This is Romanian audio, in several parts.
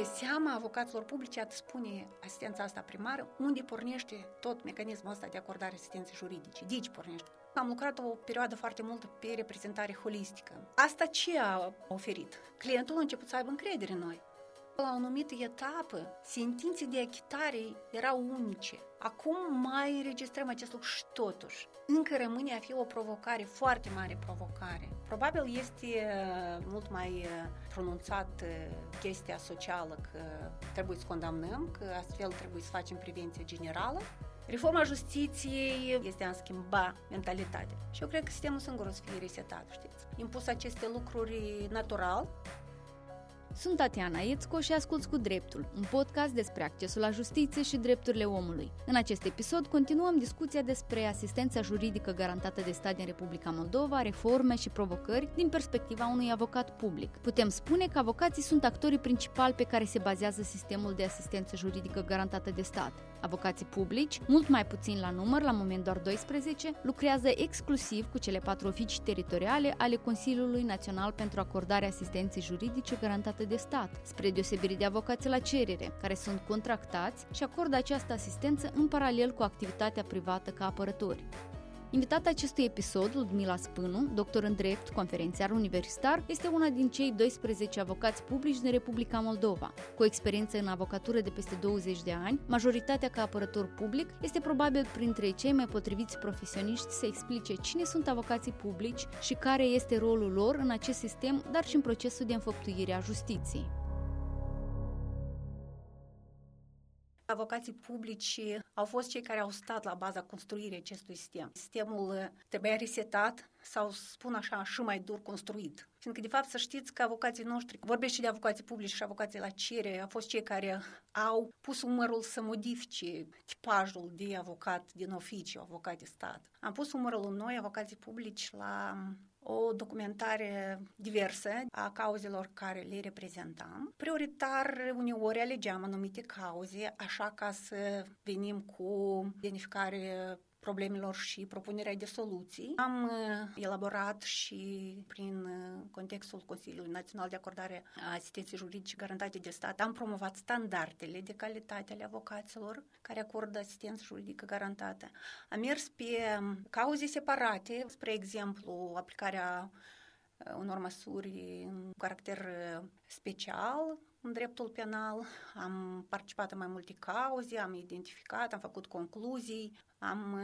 E seama avocaților publici, at spune asistența asta primară, unde pornește tot mecanismul ăsta de acordare asistenței juridice. De aici pornește. Am lucrat o perioadă foarte multă pe reprezentare holistică. Asta ce a oferit? Clientul a început să aibă încredere în noi. La o anumită etapă, sentințe de achitare erau unice. Acum mai înregistrăm acest lucru și totuși. Încă rămâne a fi o provocare, foarte mare provocare. Probabil este uh, mult mai uh, pronunțat uh, chestia socială că trebuie să condamnăm, că astfel trebuie să facem prevenție generală. Reforma justiției este a schimba mentalitatea. Și eu cred că sistemul singur o să fie resetat, știți. Impus aceste lucruri natural, sunt Tatiana Iețco și asculți cu dreptul, un podcast despre accesul la justiție și drepturile omului. În acest episod continuăm discuția despre asistența juridică garantată de stat din Republica Moldova, reforme și provocări din perspectiva unui avocat public. Putem spune că avocații sunt actorii principali pe care se bazează sistemul de asistență juridică garantată de stat. Avocații publici, mult mai puțin la număr, la moment doar 12, lucrează exclusiv cu cele patru oficii teritoriale ale Consiliului Național pentru acordarea asistenței juridice garantată de stat, spre deosebire de avocații la cerere, care sunt contractați și acordă această asistență în paralel cu activitatea privată ca apărători. Invitata acestui episod, Ludmila Spânu, doctor în drept, conferențiar universitar, este una din cei 12 avocați publici din Republica Moldova. Cu o experiență în avocatură de peste 20 de ani, majoritatea ca apărător public, este probabil printre cei mai potriviți profesioniști să explice cine sunt avocații publici și care este rolul lor în acest sistem, dar și în procesul de înfăptuire a justiției. Avocații publici au fost cei care au stat la baza construirii acestui sistem. Sistemul trebuia resetat sau, spun așa, și mai dur construit. Fiindcă, de fapt, să știți că avocații noștri, vorbesc și de avocații publici și avocații la cere, au fost cei care au pus umărul să modifice tipajul de avocat din oficiu, avocat de stat. Am pus umărul în noi, avocații publici, la o documentare diversă a cauzelor care le reprezentam. Prioritar, uneori alegeam anumite cauze, așa ca să venim cu identificare problemelor și propunerea de soluții. Am uh, elaborat și prin uh, contextul Consiliului Național de Acordare a Asistenței Juridice Garantate de Stat, am promovat standardele de calitate ale avocaților care acordă asistență juridică garantată. Am mers pe um, cauze separate, spre exemplu, aplicarea uh, unor măsuri în caracter special, în dreptul penal, am participat în mai multe cauze, am identificat, am făcut concluzii, am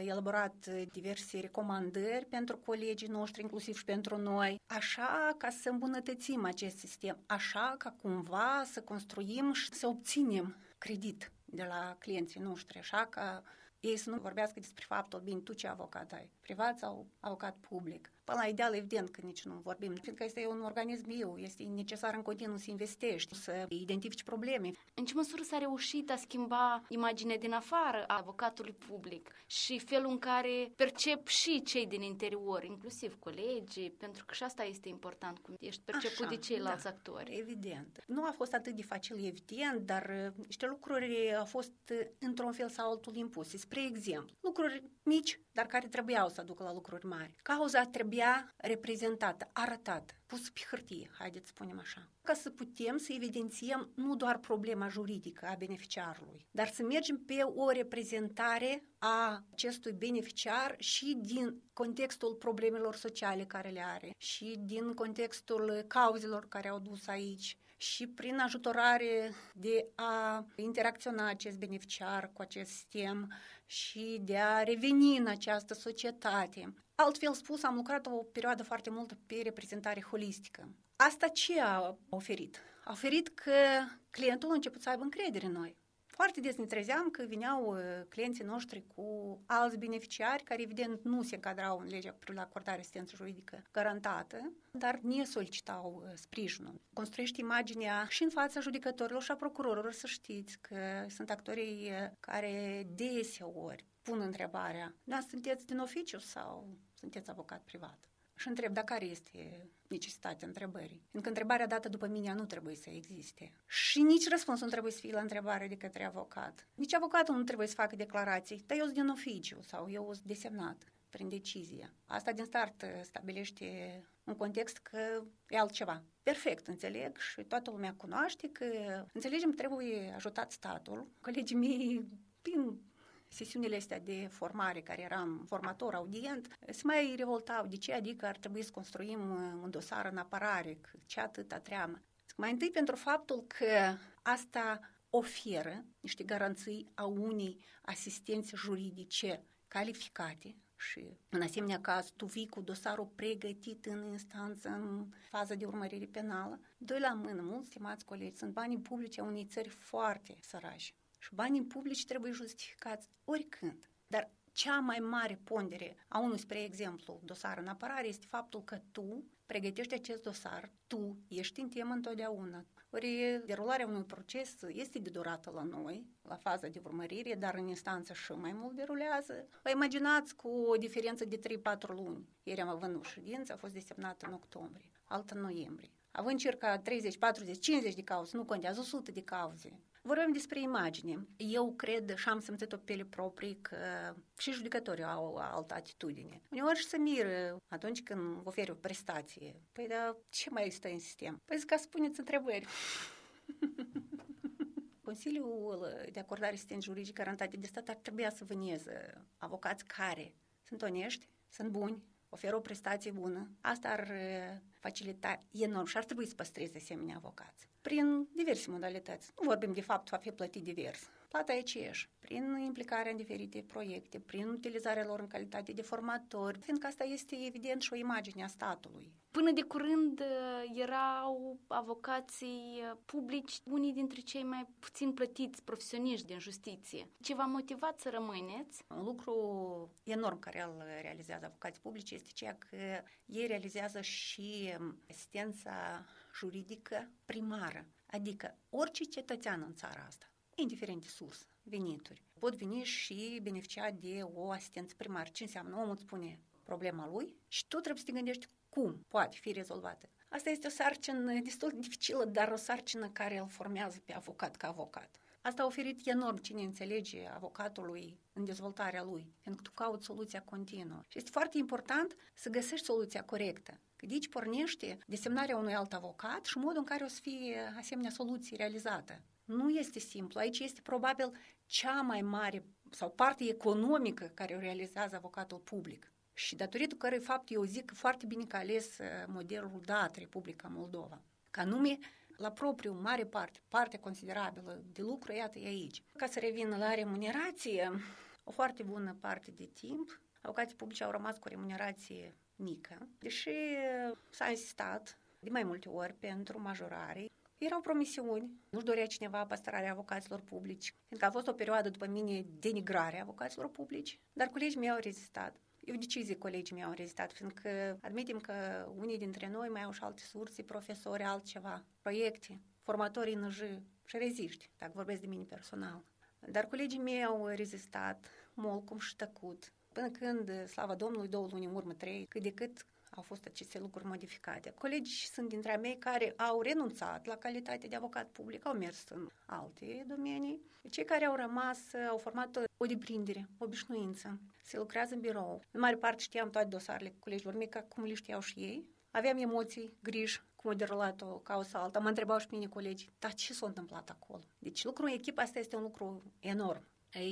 elaborat diverse recomandări pentru colegii noștri, inclusiv și pentru noi, așa ca să îmbunătățim acest sistem, așa ca cumva să construim și să obținem credit de la clienții noștri, așa ca ei să nu vorbească despre faptul, bine, tu ce avocat ai, privat sau avocat public. Până la ideal, evident că nici nu vorbim, fiindcă este un organism viu, este necesar în continuu să investești, să identifici probleme. În ce măsură s-a reușit a schimba imaginea din afară a avocatului public și felul în care percep și cei din interior, inclusiv colegii, pentru că și asta este important, cum ești perceput Așa, de ceilalți da, actori. Evident. Nu a fost atât de facil, evident, dar uh, niște lucruri au fost uh, într-un fel sau altul impuse. Spre exemplu, lucruri mici, dar care trebuiau să aducă la lucruri mari. Cauza trebuia reprezentată, arătată, pus pe hârtie, haideți să spunem așa. Ca să putem să evidențiem nu doar problema juridică a beneficiarului, dar să mergem pe o reprezentare a acestui beneficiar și din contextul problemelor sociale care le are și din contextul cauzelor care au dus aici și prin ajutorare de a interacționa acest beneficiar cu acest sistem și de a reveni în această societate. Altfel spus, am lucrat o perioadă foarte multă pe reprezentare holistică. Asta ce a oferit? A oferit că clientul a început să aibă încredere în noi. Foarte des ne trezeam că vineau uh, clienții noștri cu alți beneficiari care evident nu se încadrau în legea cu la acordare asistență juridică garantată, dar ne solicitau uh, sprijinul. Construiește imaginea și în fața judecătorilor și a procurorilor să știți că sunt actorii uh, care deseori pun întrebarea, da, sunteți din oficiu sau sunteți avocat privat? Și întreb, dar care este necesitatea întrebării? Pentru că întrebarea dată după mine nu trebuie să existe. Și nici răspunsul nu trebuie să fie la întrebare de către avocat. Nici avocatul nu trebuie să facă declarații, dar eu sunt din oficiu sau eu sunt desemnat. prin decizie. Asta din start stabilește un context că e altceva. Perfect, înțeleg și toată lumea cunoaște că înțelegem trebuie ajutat statul. Colegii mei, prin sesiunile astea de formare, care eram formator, audient, se mai revoltau. De ce? Adică ar trebui să construim un dosar în apărare, ce atâta treamă. Mai întâi pentru faptul că asta oferă niște garanții a unei asistențe juridice calificate și în asemenea caz tu vii cu dosarul pregătit în instanță, în faza de urmărire penală. Doi la mână, mulți stimați colegi, sunt banii publici a unei țări foarte săraci. Și banii publici trebuie justificați oricând. Dar cea mai mare pondere a unui, spre exemplu, dosar în apărare este faptul că tu pregătești acest dosar, tu ești în temă întotdeauna. Ori derularea unui proces este de durată la noi, la faza de urmărire, dar în instanță și mai mult derulează. Vă imaginați cu o diferență de 3-4 luni. Ieri am avut o ședință, a fost desemnată în octombrie, altă în noiembrie. Având circa 30, 40, 50 de cauze, nu contează 100 de cauze, Vorbim despre imagine. Eu cred și am simțit-o pe ele proprii că și judecătorii au altă atitudine. Uneori și se miră atunci când oferi o prestație. Păi, dar ce mai stă în sistem? Păi zic ca spuneți întrebări. Consiliul de acordare asistență juridică garantate de stat ar trebui să vâneze avocați care sunt onești, sunt buni, oferă o prestație bună. Asta ar facilita enorm și ar trebui să păstreze asemenea avocați prin diverse modalități. Nu vorbim de fapt va fi plătit divers. Plata e aceeași, prin implicarea în diferite proiecte, prin utilizarea lor în calitate de formatori, fiindcă asta este evident și o imagine a statului. Până de curând uh, erau avocații uh, publici, unii dintre cei mai puțin plătiți profesioniști din justiție. Ce v-a motivat să rămâneți? Un lucru enorm care îl realizează avocații publici este ceea că ei realizează și um, asistența juridică primară, adică orice cetățean în țara asta, indiferent de sursă, venituri, pot veni și beneficia de o asistență primară. Ce înseamnă? Omul îți spune problema lui și tu trebuie să te gândești cum poate fi rezolvată. Asta este o sarcină destul de dificilă, dar o sarcină care îl formează pe avocat ca avocat. Asta a oferit enorm cine înțelege avocatului în dezvoltarea lui, pentru că tu cauți soluția continuă. Și este foarte important să găsești soluția corectă. Că de aici pornește desemnarea unui alt avocat și modul în care o să fie asemenea soluție realizată. Nu este simplu. Aici este probabil cea mai mare sau parte economică care o realizează avocatul public. Și datorită cărui fapt eu zic foarte bine că ales uh, modelul dat Republica Moldova. Ca nume, la propriu, mare parte, parte considerabilă de lucru, iată, e aici. Ca să revin la remunerație, o foarte bună parte de timp, avocații publici au rămas cu remunerație mică, deși s-a insistat de mai multe ori pentru majorare. Erau promisiuni, nu-și dorea cineva păstrarea avocaților publici, fiindcă a fost o perioadă după mine denigrare avocaților publici, dar colegii mei au rezistat. Eu decizie colegii mei au rezistat, fiindcă admitem că unii dintre noi mai au și alte surse, profesori, altceva, proiecte, formatori în și reziști, dacă vorbesc de mine personal. Dar colegii mei au rezistat mult cum și tăcut, până când, slavă Domnului, două luni în urmă, trei, cât de cât au fost aceste lucruri modificate. Colegi sunt dintre mei care au renunțat la calitate de avocat public, au mers în alte domenii. Cei care au rămas au format o deprindere, o obișnuință. Se lucrează în birou. În mare parte știam toate dosarele colegilor mei, ca cum le știau și ei. Aveam emoții, griji, cum a derulat o cauză alta. Mă întrebau și mine colegii, dar ce s-a întâmplat acolo? Deci lucrul în echipă asta este un lucru enorm.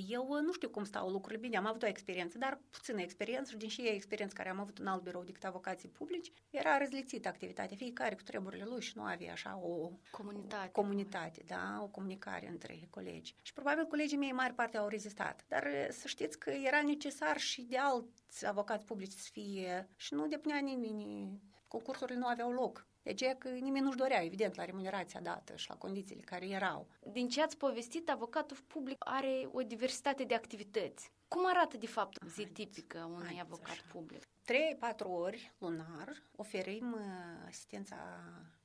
Eu uh, nu știu cum stau lucrurile bine, am avut o experiență, dar puțină experiență și din și experiență care am avut în alt birou decât avocații publici, era răzlițită activitatea, fiecare cu treburile lui și nu avea așa o comunitate, o comunitate da, o comunicare între colegi. Și probabil colegii mei mare parte au rezistat, dar uh, să știți că era necesar și de alți avocați publici să fie și nu depunea nimeni, concursurile nu aveau loc. De aceea că nimeni nu-și dorea, evident, la remunerația dată și la condițiile care erau. Din ce ați povestit, avocatul public are o diversitate de activități. Cum arată, de fapt, zi tipică unui avocat așa. public? 3-4 ori lunar oferim uh, asistența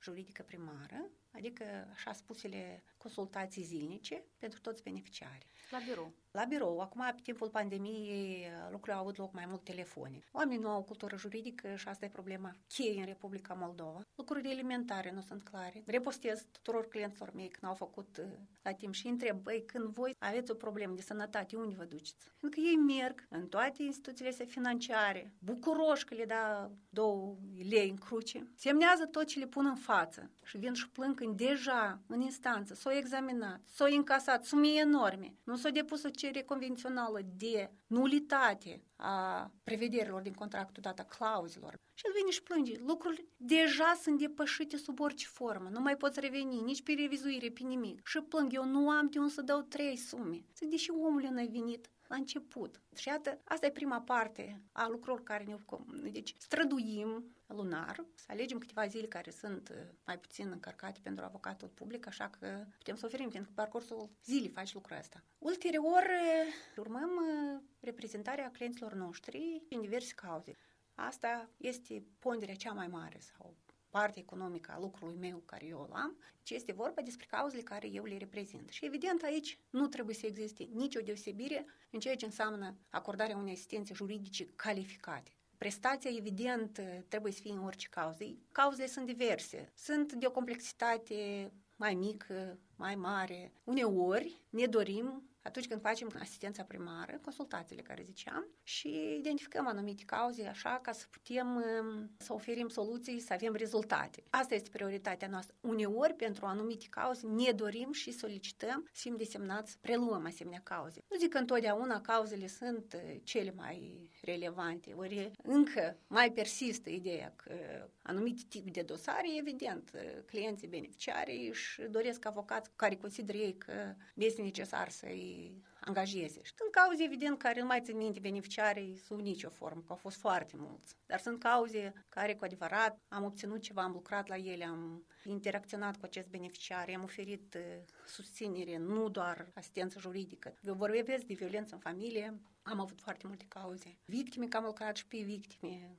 juridică primară, adică așa spusele consultații zilnice pentru toți beneficiarii. La birou. La birou. Acum, pe timpul pandemiei, lucrurile au avut loc mai mult telefonic. Oamenii nu au cultură juridică și asta e problema cheie în Republica Moldova. Lucrurile elementare nu sunt clare. Repostez tuturor clienților mei când au făcut uh, la timp și întreb, băi, când voi aveți o problemă de sănătate, unde vă duceți? Pentru că ei merg în toate instituțiile astea financiare, bucuroși că le da două lei în cruce, semnează tot ce le pun în față și vin și plâng când deja în instanță s-au examinat, s-au încasat sume enorme, nu s-a depus o cerere convențională de nulitate a prevederilor din contractul dat, a clauzelor. Și el vine și plânge. Lucrurile deja sunt depășite sub orice formă. Nu mai poți reveni nici pe revizuire, pe nimic. Și plâng, eu nu am de unde să dau trei sume. Zic, deși omul n-a venit la început. Și iată, asta e prima parte a lucrurilor care ne ocupăm. Deci străduim lunar, să alegem câteva zile care sunt uh, mai puțin încărcate pentru avocatul public, așa că putem să oferim, pentru că parcursul zilei faci lucrul ăsta. Ulterior, uh, urmăm uh, reprezentarea clienților noștri în diverse cauze. Asta este ponderea cea mai mare sau partea economică a lucrului meu care eu îl am, ci este vorba despre cauzele care eu le reprezint. Și evident aici nu trebuie să existe nicio deosebire în ceea ce înseamnă acordarea unei asistențe juridice calificate. Prestația, evident, trebuie să fie în orice cauză. Cauzele sunt diverse. Sunt de o complexitate mai mică, mai mare. Uneori ne dorim atunci când facem asistența primară, consultațiile care ziceam, și identificăm anumite cauze așa ca să putem um, să oferim soluții, să avem rezultate. Asta este prioritatea noastră. Uneori, pentru anumite cauze, ne dorim și solicităm să fim desemnați să preluăm asemenea cauze. Nu zic că întotdeauna cauzele sunt uh, cele mai relevante, ori încă mai persistă ideea că anumite tip de dosare, evident, uh, clienții beneficiari își doresc avocați care consideră ei că este necesar să-i angajeze. Și sunt cauze, evident, care nu mai țin minte beneficiarii sub nicio formă, că au fost foarte mulți. Dar sunt cauze care, cu adevărat, am obținut ceva, am lucrat la ele, am interacționat cu acest beneficiar, am oferit uh, susținere, nu doar asistență juridică. Eu vorbesc de violență în familie, am avut foarte multe cauze. Victime, că am lucrat și pe victime,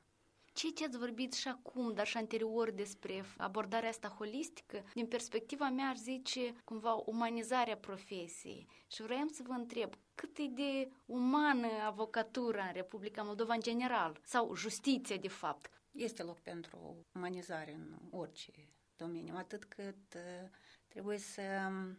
ce ce ați vorbit și acum, dar și anterior despre abordarea asta holistică, din perspectiva mea aș zice cumva umanizarea profesiei. Și vreau să vă întreb, cât e de umană avocatura în Republica Moldova în general, sau justiția de fapt? Este loc pentru umanizare în orice domeniu, atât cât uh, trebuie să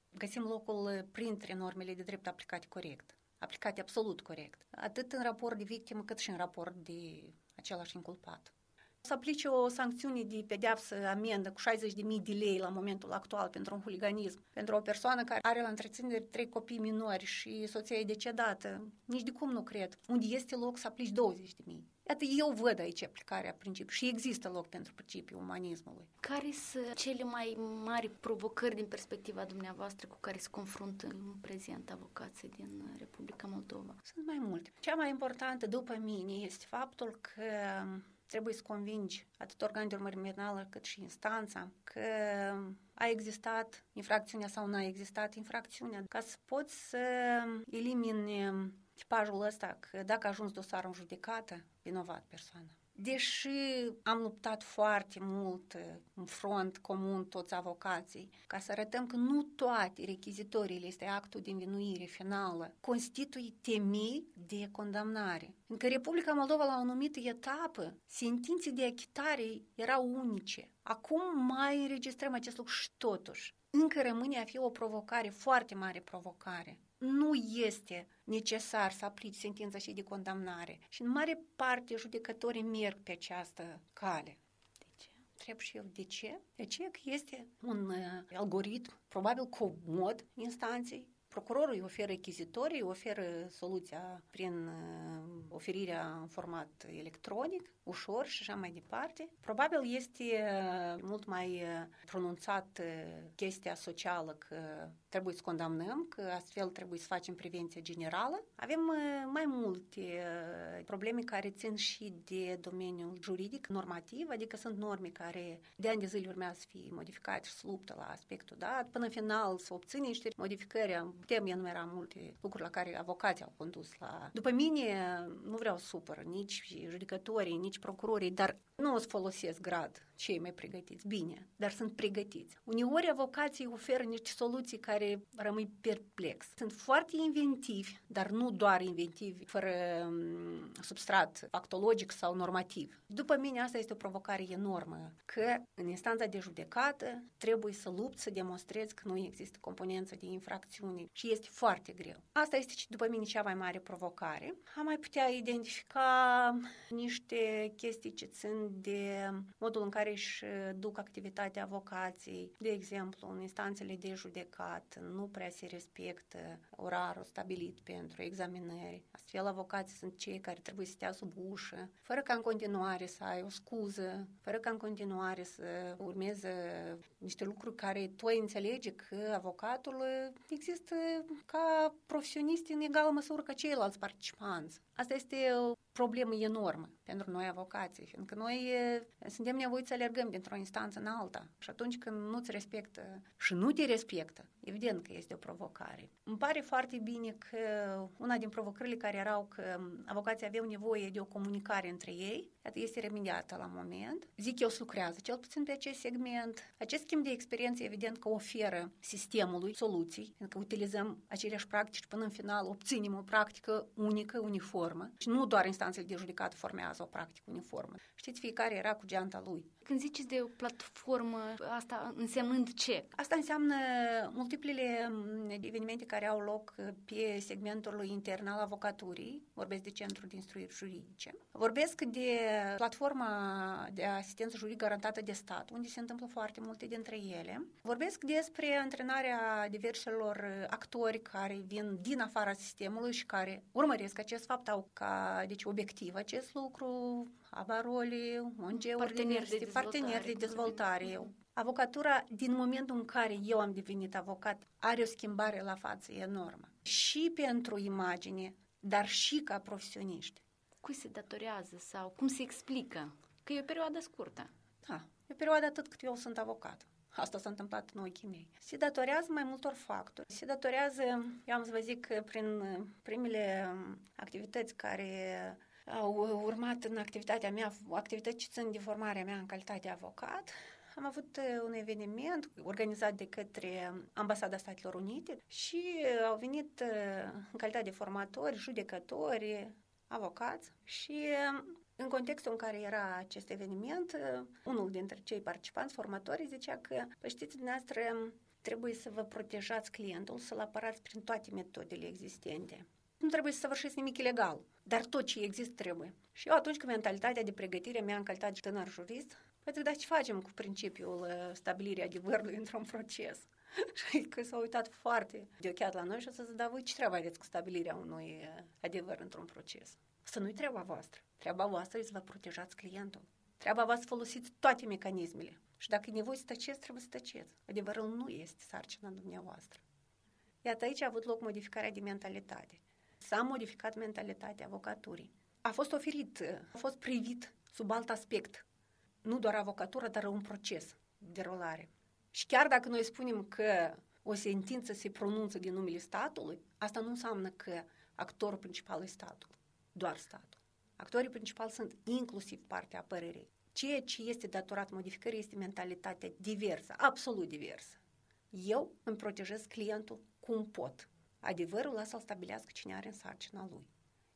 găsim locul printre normele de drept aplicate corect, aplicate absolut corect, atât în raport de victimă cât și în raport de același inculpat. Să aplice o sancțiune de pedeapsă amendă cu 60.000 de lei la momentul actual pentru un huliganism, pentru o persoană care are la întreținere trei copii minori și soția e decedată, nici de cum nu cred. Unde este loc să aplici 20.000. Iată, eu văd aici aplicarea principiului și există loc pentru principiul umanismului. Care sunt cele mai mari provocări din perspectiva dumneavoastră cu care se confruntă în prezent avocații din Republica Moldova? Sunt mai multe. Cea mai importantă după mine este faptul că trebuie să convingi atât organul de urmărire penală cât și instanța că a existat infracțiunea sau nu a existat infracțiunea, ca să poți să elimini tipajul ăsta că dacă a ajuns dosarul în judecată, vinovat persoana. Deși am luptat foarte mult uh, în front comun toți avocații, ca să arătăm că nu toate rechizitoriile este actul de învinuire finală, constituie temei de condamnare. Încă Republica Moldova la o anumită etapă, sentințe de achitare erau unice. Acum mai înregistrăm acest lucru și totuși încă rămâne a fi o provocare, foarte mare provocare nu este necesar să aplici sentința și de condamnare. Și în mare parte judecătorii merg pe această cale. De ce? Întreb și eu de ce? De ce? Că este un uh, algoritm, probabil comod instanței, Procurorul îi oferă rechizitorii, oferă soluția prin uh, oferirea în format electronic, ușor și așa mai departe. Probabil este uh, mult mai uh, pronunțat chestia socială că trebuie să condamnăm, că astfel trebuie să facem prevenție generală. Avem mai multe probleme care țin și de domeniul juridic, normativ, adică sunt norme care de ani de zile urmează să fie modificate și să luptă la aspectul dat, până în final să obține niște modificări putem enumera multe lucruri la care avocații au condus la... După mine, nu vreau supăr nici judecătorii, nici procurorii, dar nu o să folosesc grad cei mai pregătiți. Bine, dar sunt pregătiți. Uneori avocații oferă niște soluții care rămâi perplex. Sunt foarte inventivi, dar nu doar inventivi, fără um, substrat factologic sau normativ. După mine, asta este o provocare enormă, că în instanța de judecată trebuie să lupți, să demonstrezi că nu există componență de infracțiune și este foarte greu. Asta este, după mine, cea mai mare provocare. Am mai putea identifica niște chestii ce țin de modul în care își duc activitatea avocației. De exemplu, în instanțele de judecat nu prea se respectă orarul stabilit pentru examinări. Astfel, avocații sunt cei care trebuie să stea sub ușă, fără ca în continuare să ai o scuză, fără ca în continuare să urmeze niște lucruri care tu ai înțelege că avocatul există ca profesionist în egală măsură ca ceilalți participanți. Asta este o problemă enormă pentru noi avocații, fiindcă noi suntem nevoiți să alergăm dintr-o instanță în alta. Și atunci când nu-ți respectă și nu te respectă, evident că este o provocare. Îmi pare foarte bine că una din provocările care erau că avocații aveau nevoie de o comunicare între ei, iată, este remediată la moment. Zic eu, lucrează cel puțin pe acest segment. Acest schimb de experiență, evident că oferă sistemului soluții, pentru că utilizăm aceleași practici până în final obținem o practică unică, uniformă. Și nu doar instanțele de judecată formează o practică uniformă. Știți, fiecare era cu geanta lui. Când ziceți de o platformă, asta însemnând ce? Asta înseamnă multiplele evenimente care au loc pe segmentul intern al avocaturii. Vorbesc de Centrul de Instruiri Juridice. Vorbesc de platforma de asistență juridică garantată de stat, unde se întâmplă foarte multe dintre ele. Vorbesc despre antrenarea diverselor actori care vin din afara sistemului și care urmăresc acest fapt, au ca deci, obiectiv acest lucru, abaroli, ONG-uri, parteneri de dezvoltare. Parteneri de dezvoltare. Avocatura, din momentul în care eu am devenit avocat, are o schimbare la față enormă. Și pentru imagine, dar și ca profesioniști. Cui se datorează sau cum se explică? Că e o perioadă scurtă. Da, e o perioadă atât cât eu sunt avocat. Asta s-a întâmplat în ochii mei. Se datorează mai multor factori. Se datorează, eu am să vă zic, prin primele activități care au urmat în activitatea mea, activități ce țin de formarea mea în calitate de avocat, am avut uh, un eveniment organizat de către Ambasada Statelor Unite și uh, au venit uh, în calitate de formatori, judecători, avocați și în contextul în care era acest eveniment, unul dintre cei participanți, formatori, zicea că, păi știți, dumneavoastră trebuie să vă protejați clientul, să-l apărați prin toate metodele existente. Nu trebuie să săvârșiți nimic ilegal, dar tot ce există trebuie. Și eu atunci cu mentalitatea de pregătire mea în calitate de tânăr jurist, păi dar ce facem cu principiul uh, stabilirii adevărului într-un proces? și că s-au uitat foarte deocheat la noi și o să zic, da, voi ce treabă aveți cu stabilirea unui uh, adevăr într-un proces? Să nu-i treaba voastră. Treaba voastră e să vă protejați clientul. Treaba voastră să folosiți toate mecanismele. Și dacă e nevoie să tăceți, trebuie să tăceți. Adevărul nu este sarcina dumneavoastră. Iată aici a avut loc modificarea de mentalitate. S-a modificat mentalitatea avocaturii. A fost oferit, a fost privit sub alt aspect. Nu doar avocatura, dar un proces de rolare. Și chiar dacă noi spunem că o sentință se pronunță din numele statului, asta nu înseamnă că actorul principal e statul, doar statul. Actorii principali sunt inclusiv partea părerii. Ceea ce este datorat modificării este mentalitatea diversă, absolut diversă. Eu îmi protejez clientul cum pot. Adevărul lasă să-l stabilească cine are în sarcina lui.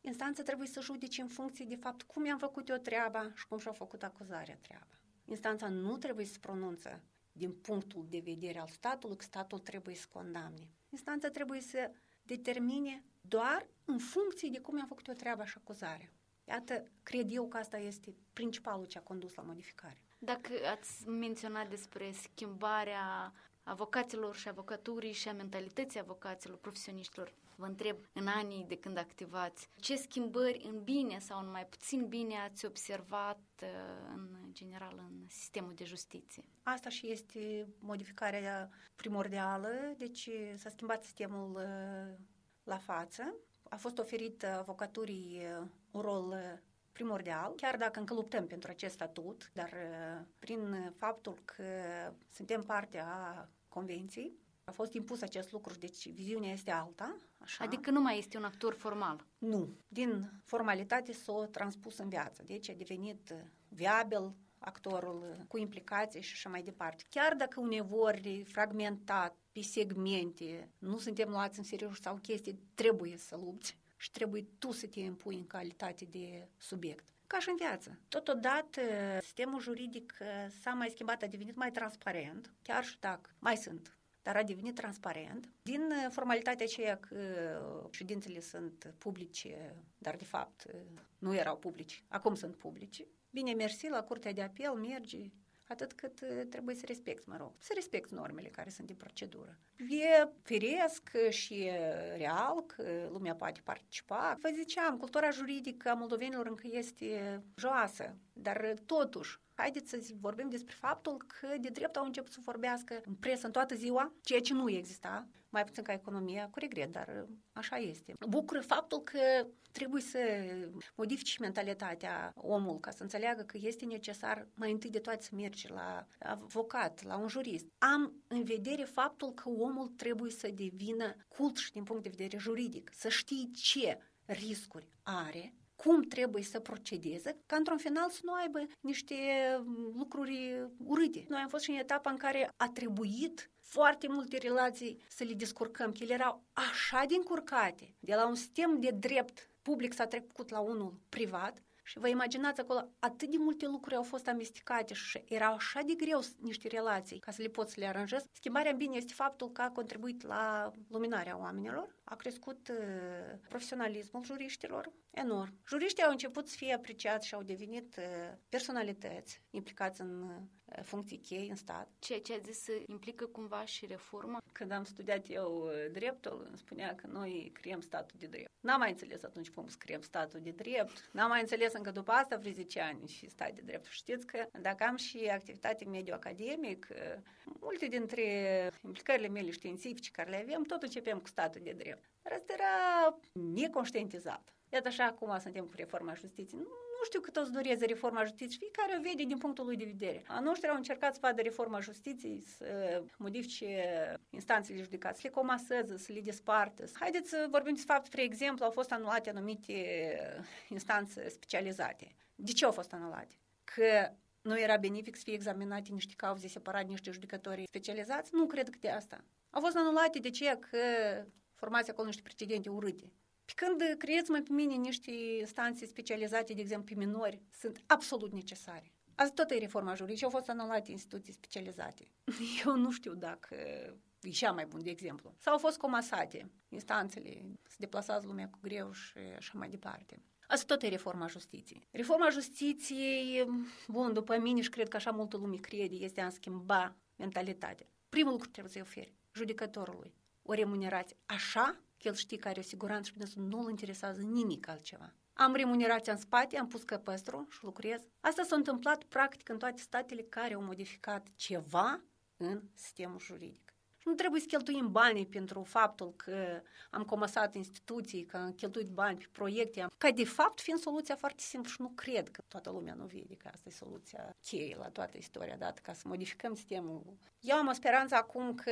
Instanța trebuie să judece în funcție de fapt cum i-am făcut eu treaba și cum și-a făcut acuzarea treaba. Instanța nu trebuie să pronunță din punctul de vedere al statului că statul trebuie să condamne. Instanța trebuie să determine doar în funcție de cum i-am făcut eu treaba și acuzarea. Iată, cred eu că asta este principalul ce a condus la modificare. Dacă ați menționat despre schimbarea avocaților și avocaturii și a mentalității avocaților, profesioniștilor. Vă întreb, în anii de când activați, ce schimbări în bine sau în mai puțin bine ați observat uh, în general în sistemul de justiție? Asta și este modificarea primordială, deci s-a schimbat sistemul uh, la față. A fost oferit avocaturii uh, un rol primordial, chiar dacă încă luptăm pentru acest statut, dar prin faptul că suntem parte a convenții. A fost impus acest lucru, deci viziunea este alta. Așa. Adică nu mai este un actor formal. Nu. Din formalitate s-a transpus în viață. Deci a devenit viabil, actorul cu implicații și așa mai departe. Chiar dacă uneori fragmentat, pe segmente, nu suntem luați în serios sau chestii, trebuie să lupți și trebuie tu să te impui în calitate de subiect. Ca și în viață. Totodată, sistemul juridic uh, s-a mai schimbat, a devenit mai transparent, chiar și dacă mai sunt dar a devenit transparent. Din uh, formalitatea aceea că uh, ședințele sunt publice, dar de fapt nu erau publici, acum sunt publici, Bine, mersi, la curtea de apel mergi atât cât uh, trebuie să respecti, mă rog, să respecti normele care sunt de procedură. E firesc și real că lumea poate participa. Vă ziceam, cultura juridică a moldovenilor încă este joasă, dar totuși haideți să vorbim despre faptul că de drept au început să vorbească în presă în toată ziua, ceea ce nu exista, mai puțin ca economia, cu regret, dar așa este. Bucură faptul că trebuie să modifici mentalitatea omul ca să înțeleagă că este necesar mai întâi de toate să mergi la avocat, la un jurist. Am în vedere faptul că omul trebuie să devină cult și din punct de vedere juridic, să știi ce riscuri are cum trebuie să procedeze, ca într-un final să nu aibă niște lucruri urâte. Noi am fost și în etapa în care a trebuit foarte multe relații să le descurcăm, că ele erau așa de încurcate, de la un sistem de drept public s-a trecut la unul privat, și vă imaginați acolo, atât de multe lucruri au fost amestecate și erau așa de greu niște relații ca să le pot să le aranjez. Schimbarea în bine este faptul că a contribuit la luminarea oamenilor, a crescut uh, profesionalismul juriștilor enorm. Juriștii au început să fie apreciați și au devenit uh, personalități implicați în uh, funcții chei în stat. Ceea ce a zis implică cumva și reforma? Când am studiat eu uh, dreptul, îmi spunea că noi creăm statul de drept. N-am mai înțeles atunci cum scriem statul de drept. N-am mai înțeles încă după asta vreo 10 ani și stat de drept. Știți că dacă am și activitate mediu academic, multe dintre implicările mele științifice care le avem, tot începem cu statul de drept. Dar asta era neconștientizat. Iată așa acum suntem cu reforma justiției. Nu, nu știu cât o să dureze reforma justiției, fiecare o vede din punctul lui de vedere. A noștri au încercat să vadă reforma justiției, să modifice instanțele judecați, să le comaseze, să le despartă. Haideți să vorbim de fapt, spre exemplu, au fost anulate anumite instanțe specializate. De ce au fost anulate? Că nu era benefic să fie examinate niște cauze separate, niște judecători specializați? Nu cred că de asta. Au fost anulate de ce că formați acolo niște precedente urâte. Pe când creeți-mă pe mine niște instanțe specializate, de exemplu, pe minori, sunt absolut necesare. Asta tot e reforma juridică au fost anulate instituții specializate. Eu nu știu dacă e cea mai bun, de exemplu. Sau au fost comasate instanțele, se deplasează lumea cu greu și așa mai departe. Asta tot e reforma justiției. Reforma justiției, bun, după mine și cred că așa multă lume crede, este a schimba mentalitatea. Primul lucru trebuie să-i oferi judecătorului o remunerație așa că el știe că are o siguranță și pentru nu îl interesează nimic altceva. Am remunerația în spate, am pus căpăstru și lucrez. Asta s-a întâmplat practic în toate statele care au modificat ceva în sistemul juridic. Și nu trebuie să cheltuim banii pentru faptul că am comasat instituții, că am cheltuit bani pe proiecte, ca de fapt fiind soluția foarte simplă și nu cred că toată lumea nu vede că asta e soluția cheie la toată istoria dată, ca să modificăm sistemul. Eu am o speranță acum că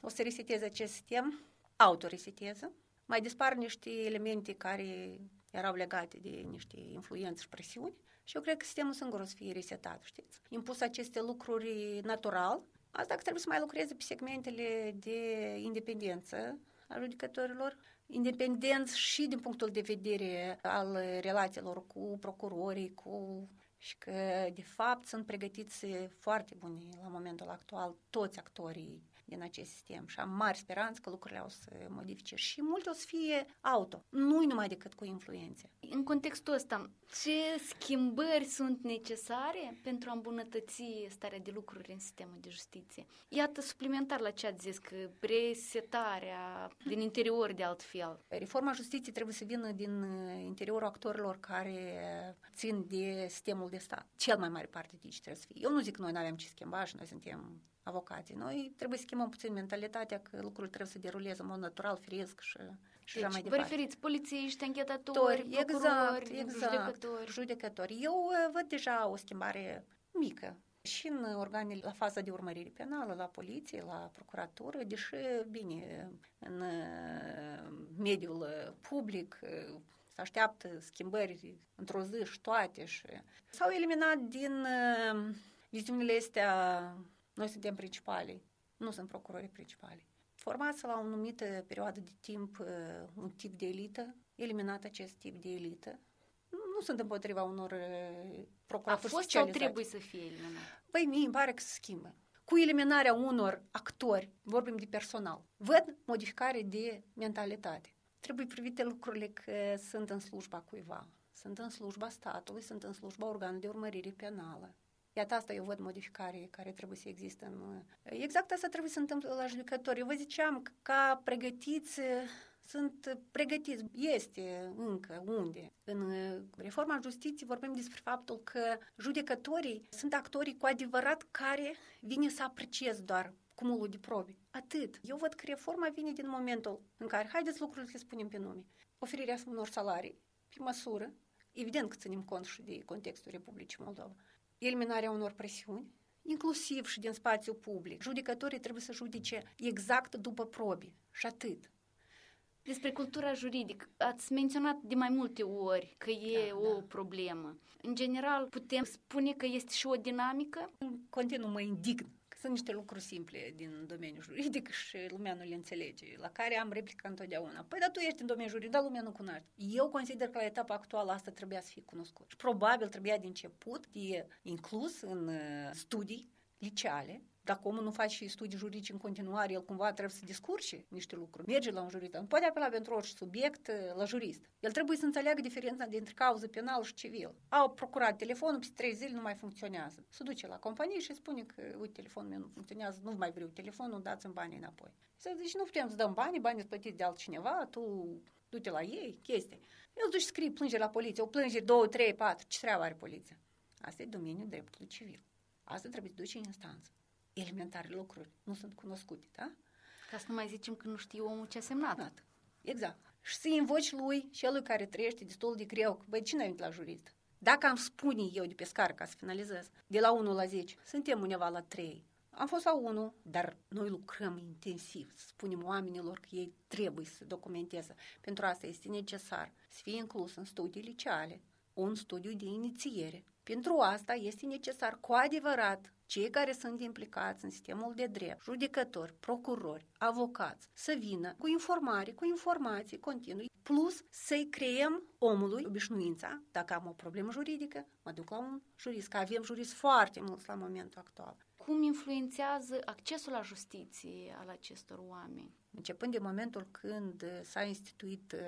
o să reseteze acest sistem, autoreseteze, mai dispar niște elemente care erau legate de niște influențe și presiuni și eu cred că sistemul singur o să fie resetat, știți. Impus aceste lucruri natural, asta că trebuie să mai lucreze pe segmentele de independență a judecătorilor, independenți și din punctul de vedere al relațiilor cu procurorii, cu și că, de fapt, sunt pregătiți foarte buni la momentul actual toți actorii din acest sistem și am mari speranțe că lucrurile o să modifice și multe o să fie auto, nu numai decât cu influențe. În contextul ăsta, ce schimbări sunt necesare pentru a îmbunătăți starea de lucruri în sistemul de justiție? Iată, suplimentar la ce ați zis, că resetarea din interior de altfel. Reforma justiției trebuie să vină din uh, interiorul actorilor care țin de sistemul de stat. Cel mai mare parte de ce trebuie să fie. Eu nu zic că noi nu avem ce schimba și noi suntem avocații. Noi trebuie să schimbăm puțin mentalitatea că lucrurile trebuie să deruleze în mod natural, firesc și și deci, mai departe. vă referiți polițiști, închetatori, exact, exact, judecători. judecători. Eu uh, văd deja o schimbare mică și în organele, la faza de urmărire penală, la poliție, la procuratură, deși, bine, în uh, mediul uh, public uh, se așteaptă schimbări într-o zi și toate și s-au eliminat din viziunile astea, noi suntem principali, nu sunt procurorii principali. Formați la o anumită perioadă de timp un tip de elită, eliminat acest tip de elită, nu sunt împotriva unor procuratori A fost sau trebuie să fie eliminat? Păi mie îmi pare că se schimbă. Cu eliminarea unor actori, vorbim de personal, văd modificare de mentalitate. Trebuie privite lucrurile că sunt în slujba cuiva, sunt în slujba statului, sunt în slujba organului de urmărire penală. Iată asta eu văd modificare care trebuie să existe în... Exact asta trebuie să întâmple la judecători. Eu vă ziceam că ca pregătiți sunt pregătiți. Este încă unde. În reforma justiției vorbim despre faptul că judecătorii sunt actorii cu adevărat care vine să apreciez doar cumulul de probe. Atât. Eu văd că reforma vine din momentul în care, haideți lucrurile să le spunem pe nume, oferirea unor salarii pe măsură, evident că ținem cont și de contextul Republicii Moldova, eliminarea unor presiuni, inclusiv și din spațiu public. Judecătorii trebuie să judice exact după probe și atât. Despre cultura juridică, ați menționat de mai multe ori că e da, o da. problemă. În general, putem spune că este și o dinamică? În continuu mă indign sunt niște lucruri simple din domeniul juridic și lumea nu le înțelege, la care am replica întotdeauna. Păi, dar tu ești în domeniul juridic, dar lumea nu cunoaște. Eu consider că la etapa actuală asta trebuia să fie cunoscut. Și probabil trebuia din început de inclus în uh, studii liceale dacă omul nu face și studii juridice în continuare, el cumva trebuie să discurce niște lucruri. Merge la un jurist, nu poate apela pentru orice subiect uh, la jurist. El trebuie să înțeleagă diferența dintre cauză penală și civil. Au procurat telefonul, peste trei zile nu mai funcționează. Se duce la companie și spune că, uite, telefonul meu nu funcționează, nu mai vreau telefonul, dați-mi banii înapoi. Se zice, nu putem să dăm bani, banii sunt plătiți de altcineva, tu du-te la ei, chestie. El duci scrie plângere la poliție, o plângere, două, trei, patru, ce treabă are poliția? Asta e domeniul dreptului civil. Asta trebuie să duci în instanță elementare lucruri nu sunt cunoscute, da? Ca să nu mai zicem că nu știe omul ce a semnat. Exact. exact. Și să invoci lui, celui care trăiește destul de greu, că, băi, cine a venit la jurist? Dacă am spune eu de pe scară, ca să finalizez, de la 1 la 10, suntem undeva la 3. Am fost la 1, dar noi lucrăm intensiv, să spunem oamenilor că ei trebuie să documenteze. Pentru asta este necesar să fie inclus în studii liceale un studiu de inițiere. Pentru asta este necesar cu adevărat cei care sunt implicați în sistemul de drept, judecători, procurori, avocați, să vină cu informare, cu informații continui, plus să-i creăm omului obișnuința, dacă am o problemă juridică, mă duc la un jurist, că avem jurist foarte mulți la momentul actual. Cum influențează accesul la justiție al acestor oameni? Începând de momentul când s-a instituit uh,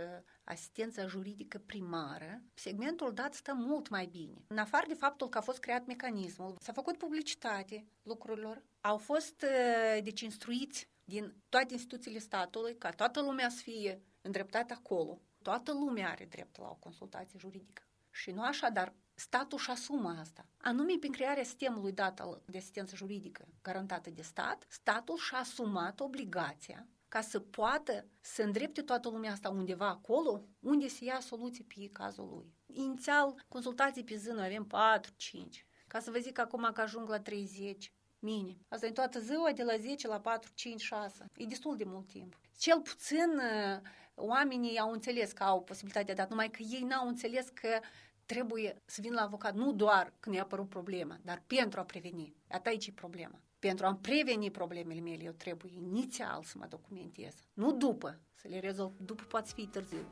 asistența juridică primară, segmentul dat stă mult mai bine. În afară de faptul că a fost creat mecanismul, s-a făcut publicitate lucrurilor, au fost uh, deci instruiți din toate instituțiile statului ca toată lumea să fie îndreptată acolo. Toată lumea are drept la o consultație juridică. Și nu așa, dar statul își asumă asta. Anume, prin crearea sistemului dat de asistență juridică garantată de stat, statul și-a asumat obligația ca să poată să îndrepte toată lumea asta undeva acolo, unde se ia soluții pe cazul lui. Inițial, consultații pe zi, noi avem 4-5. Ca să vă zic acum că ajung la 30, minim. Asta e toată ziua de la 10 la 4, 5, 6. E destul de mult timp. Cel puțin uh, oamenii au înțeles că au posibilitatea de dat, numai că ei n-au înțeles că trebuie să vin la avocat nu doar când i-a apărut problema, dar pentru a preveni. Asta aici e problema. Pentru a preveni problemele mele, eu trebuie inițial să mă documentez, nu după, să le rezolv. După poate fi târziu.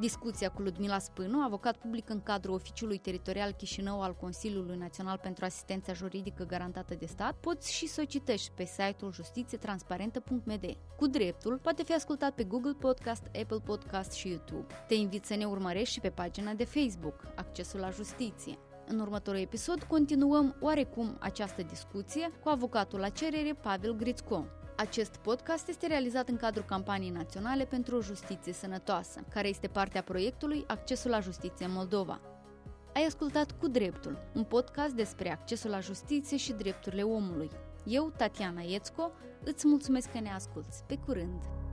Discuția cu Ludmila Spânu, avocat public în cadrul Oficiului Teritorial Chișinău al Consiliului Național pentru Asistența Juridică Garantată de Stat, poți și să o citești pe site-ul justițietransparentă.md. Cu dreptul poate fi ascultat pe Google Podcast, Apple Podcast și YouTube. Te invit să ne urmărești și pe pagina de Facebook, Accesul la Justiție. În următorul episod continuăm oarecum această discuție cu avocatul la cerere Pavel Grițco. Acest podcast este realizat în cadrul campaniei naționale pentru o justiție sănătoasă, care este partea proiectului Accesul la Justiție în Moldova. Ai ascultat Cu Dreptul, un podcast despre accesul la justiție și drepturile omului. Eu, Tatiana Iețco, îți mulțumesc că ne asculți. Pe curând!